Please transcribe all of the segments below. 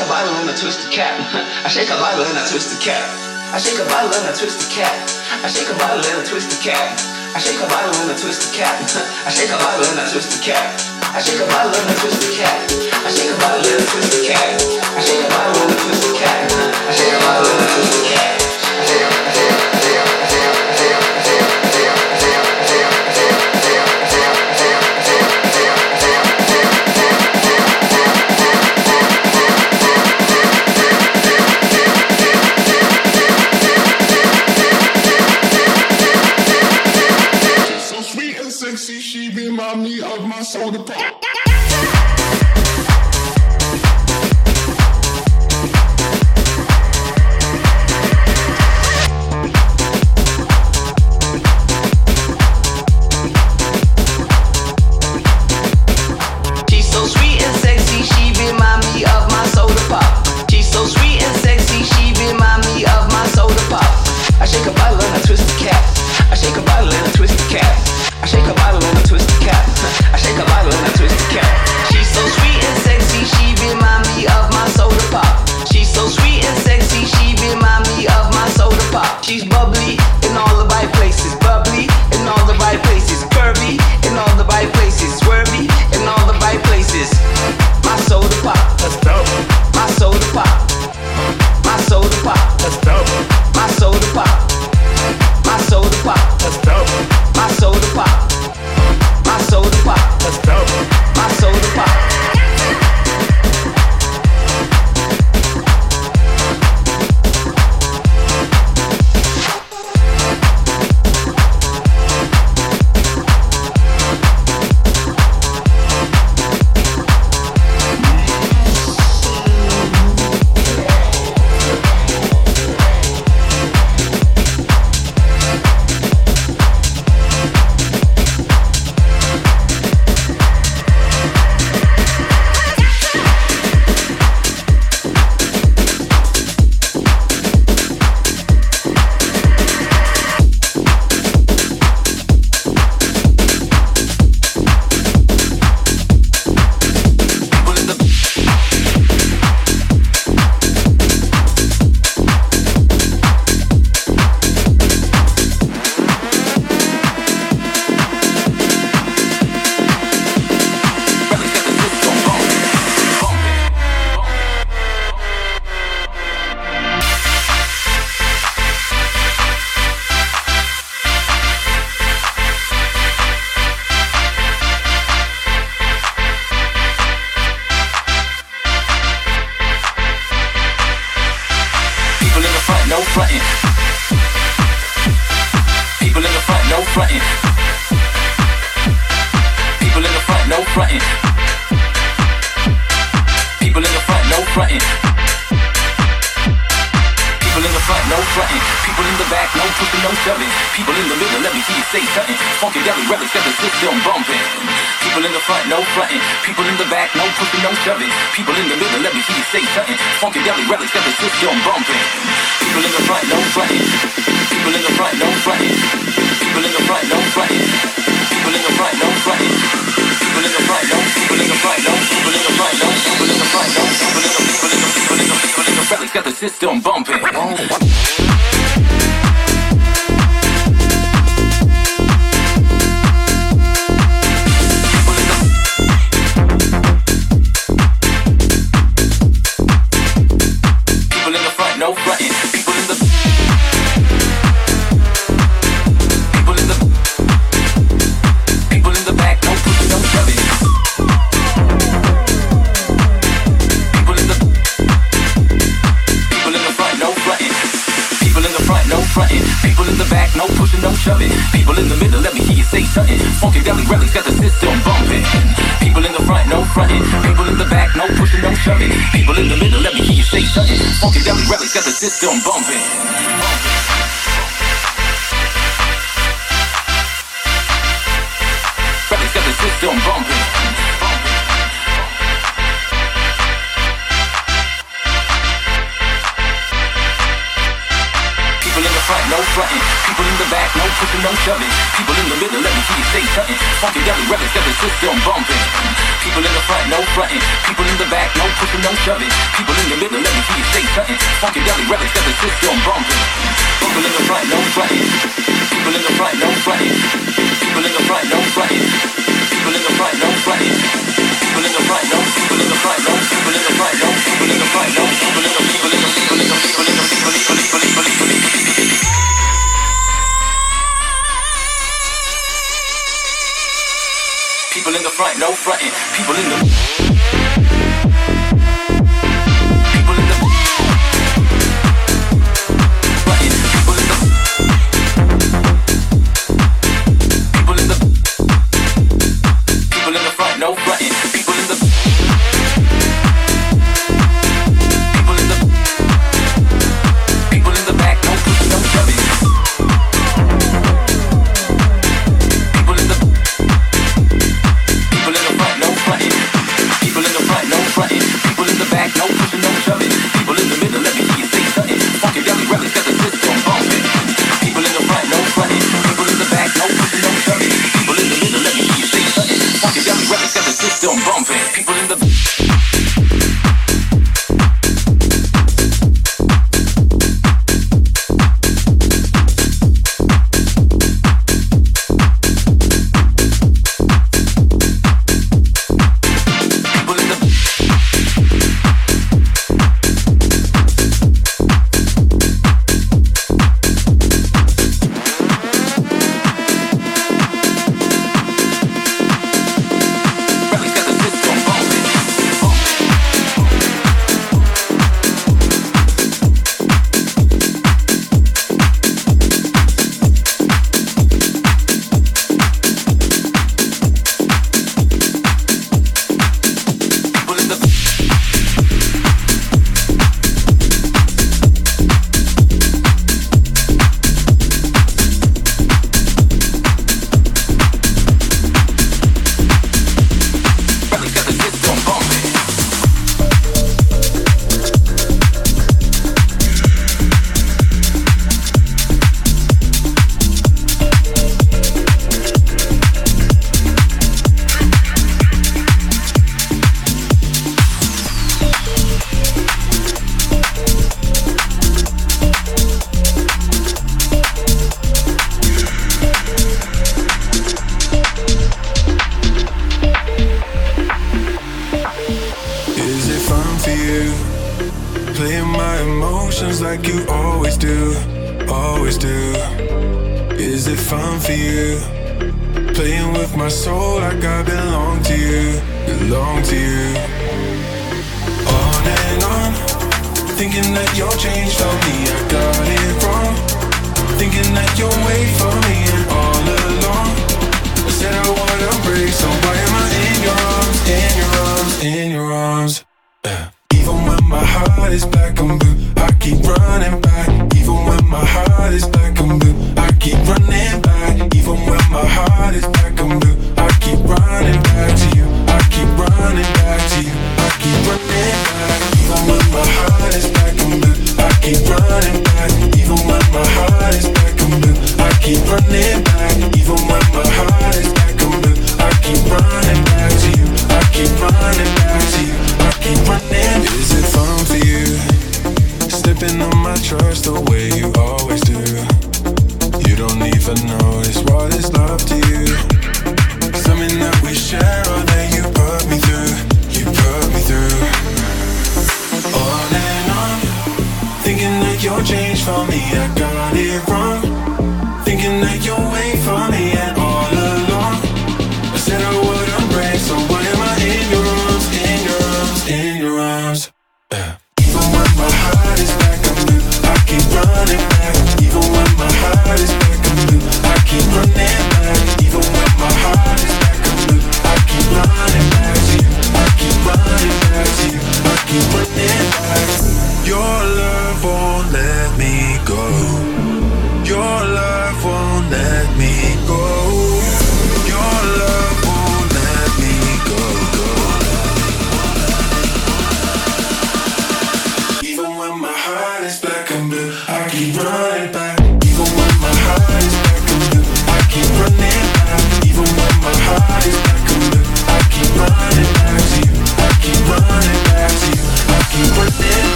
A bottle and I twist the cap. I shake a bottle and I twist the cap. I shake a bottle and I twist the cap. I shake a bottle and I twist the cap. I shake a bottle and I twist the cap. I shake a bottle and I twist the cap. I shake a bottle and I twist the cap. I shake a bottle and I twist the cap. I shake a bottle and I twist the cap. I shake a bottle and I twist the cap. I shake a bottle and I twist the cap. System bumping. Brothers got the back, no pushing, no shoving. People in the middle, let me hear you say sucking. Okay, dumb relics of the system bumpin'. got the system bumping. People in the front, no fronting. People in the back, no pushing, no shoving. People in the middle, let me hear you say something. Funky Deli Records got the system bumping. People in the front, no fronting. People in the back, no pushing, no shoving. People in the middle, let me hear you say something. Funky Deli Records got the system bumping. People in the front, no fronting. People in the front, no fronting. People in the front, no fronting. People in the front, no fronting. People in the front, no. People in the front, no. People in the front, no. People in the front, no. People in the people in the people in the people in the people in the people in the people in the People in the front, no fronting. People in the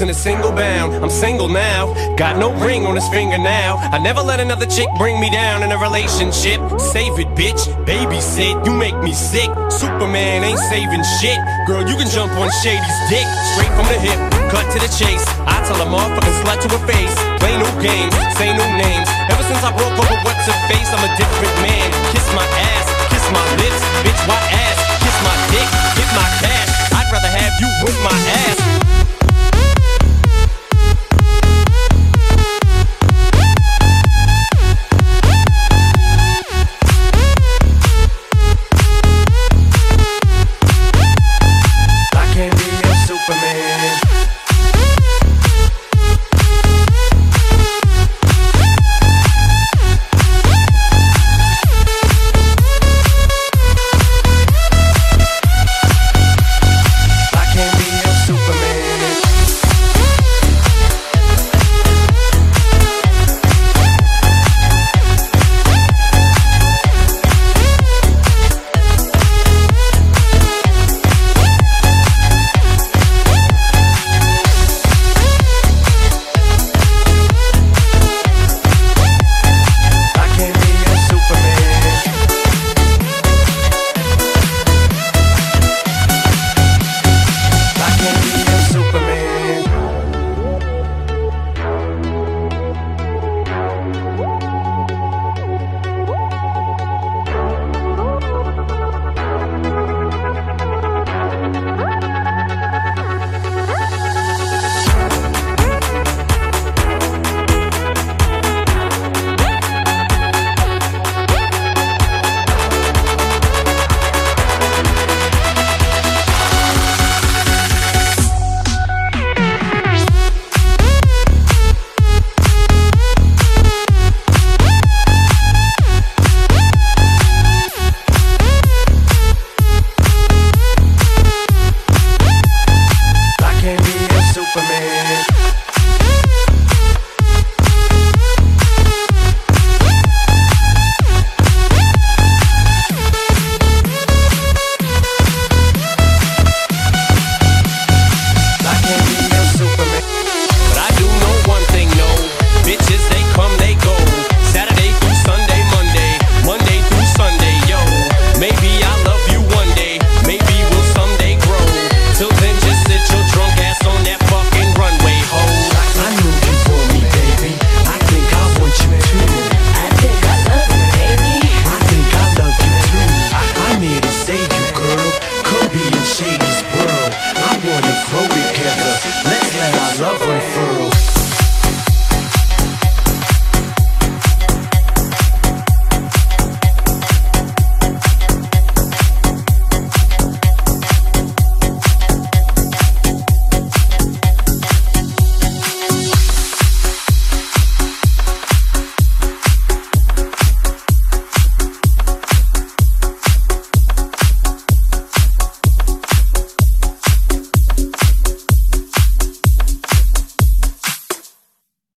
in a single bound. I'm single now, got no ring on his finger now. I never let another chick bring me down in a relationship. Save it, bitch, babysit, you make me sick. Superman ain't saving shit. Girl, you can jump on Shady's dick, straight from the hip, cut to the chase. I tell a motherfucking slut to her face. Play new games, say new names. Ever since I broke over what's her face, I'm a different man. Kiss my ass, kiss my lips, bitch, why ass? Kiss my dick, Get my cash. I'd rather have you with my ass.